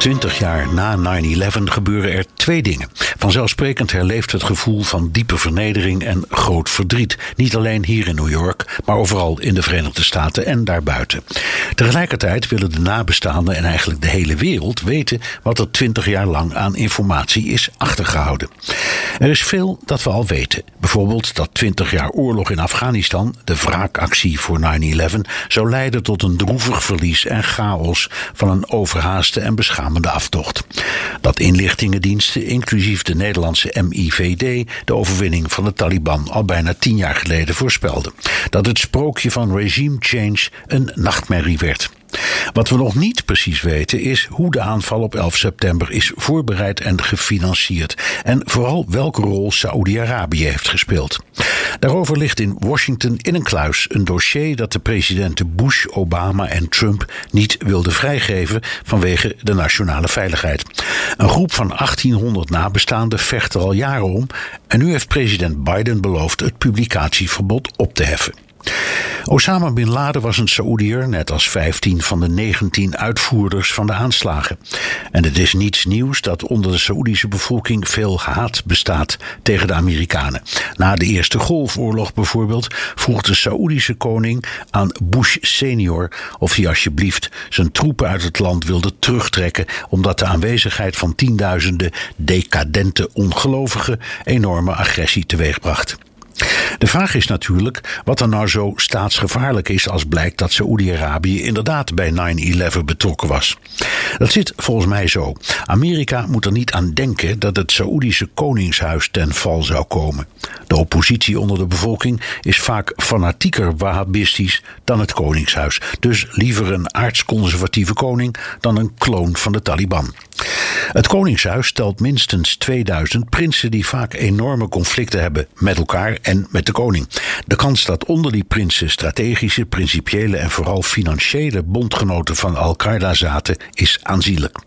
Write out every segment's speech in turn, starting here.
20 jaar na 9-11 gebeuren er twee dingen. Vanzelfsprekend herleeft het gevoel van diepe vernedering en groot verdriet. Niet alleen hier in New York, maar overal in de Verenigde Staten en daarbuiten. Tegelijkertijd willen de nabestaanden en eigenlijk de hele wereld weten wat er 20 jaar lang aan informatie is achtergehouden. Er is veel dat we al weten. Bijvoorbeeld dat 20 jaar oorlog in Afghanistan, de wraakactie voor 9-11, zou leiden tot een droevig verlies en chaos van een overhaaste en aftocht. Dat inlichtingendiensten, inclusief de Nederlandse MIVD, de overwinning van de Taliban al bijna tien jaar geleden voorspelden. Dat het sprookje van regime change een nachtmerrie werd. Wat we nog niet precies weten is hoe de aanval op 11 september is voorbereid en gefinancierd. En vooral welke rol Saoedi-Arabië heeft gespeeld. Daarover ligt in Washington in een kluis een dossier dat de presidenten Bush, Obama en Trump niet wilden vrijgeven vanwege de nationale veiligheid. Een groep van 1800 nabestaanden vecht er al jaren om en nu heeft president Biden beloofd het publicatieverbod op te heffen. Osama bin Laden was een Saoediër, net als 15 van de 19 uitvoerders van de aanslagen. En het is niets nieuws dat onder de Saoedische bevolking veel haat bestaat tegen de Amerikanen. Na de Eerste Golfoorlog bijvoorbeeld vroeg de Saoedische koning aan Bush senior of hij alsjeblieft zijn troepen uit het land wilde terugtrekken, omdat de aanwezigheid van tienduizenden decadente ongelovigen enorme agressie teweegbracht. De vraag is natuurlijk wat er nou zo staatsgevaarlijk is als blijkt dat Saoedi-Arabië inderdaad bij 9-11 betrokken was. Dat zit volgens mij zo. Amerika moet er niet aan denken dat het Saoedische koningshuis ten val zou komen. De oppositie onder de bevolking is vaak fanatieker wahhabistisch dan het koningshuis. Dus liever een aardsconservatieve koning dan een kloon van de Taliban. Het Koningshuis stelt minstens 2000 prinsen die vaak enorme conflicten hebben met elkaar en met de koning. De kans dat onder die prinsen strategische, principiële en vooral financiële bondgenoten van Al-Qaeda zaten is aanzienlijk.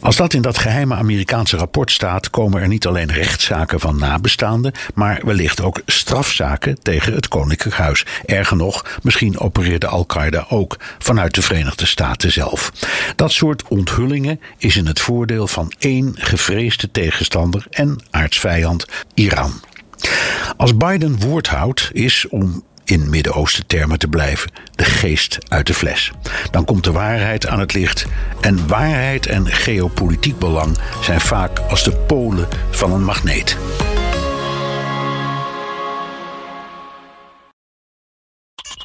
Als dat in dat geheime Amerikaanse rapport staat, komen er niet alleen rechtszaken van nabestaanden, maar wellicht ook strafzaken tegen het Koninklijk Huis. Erger nog, misschien opereerde Al-Qaeda ook vanuit de Verenigde Staten zelf. Dat soort onthullingen is in het van één gevreesde tegenstander en aardsvijand, Iran. Als Biden woord houdt, is om in Midden-Oosten termen te blijven, de geest uit de fles. Dan komt de waarheid aan het licht. En waarheid en geopolitiek belang zijn vaak als de polen van een magneet.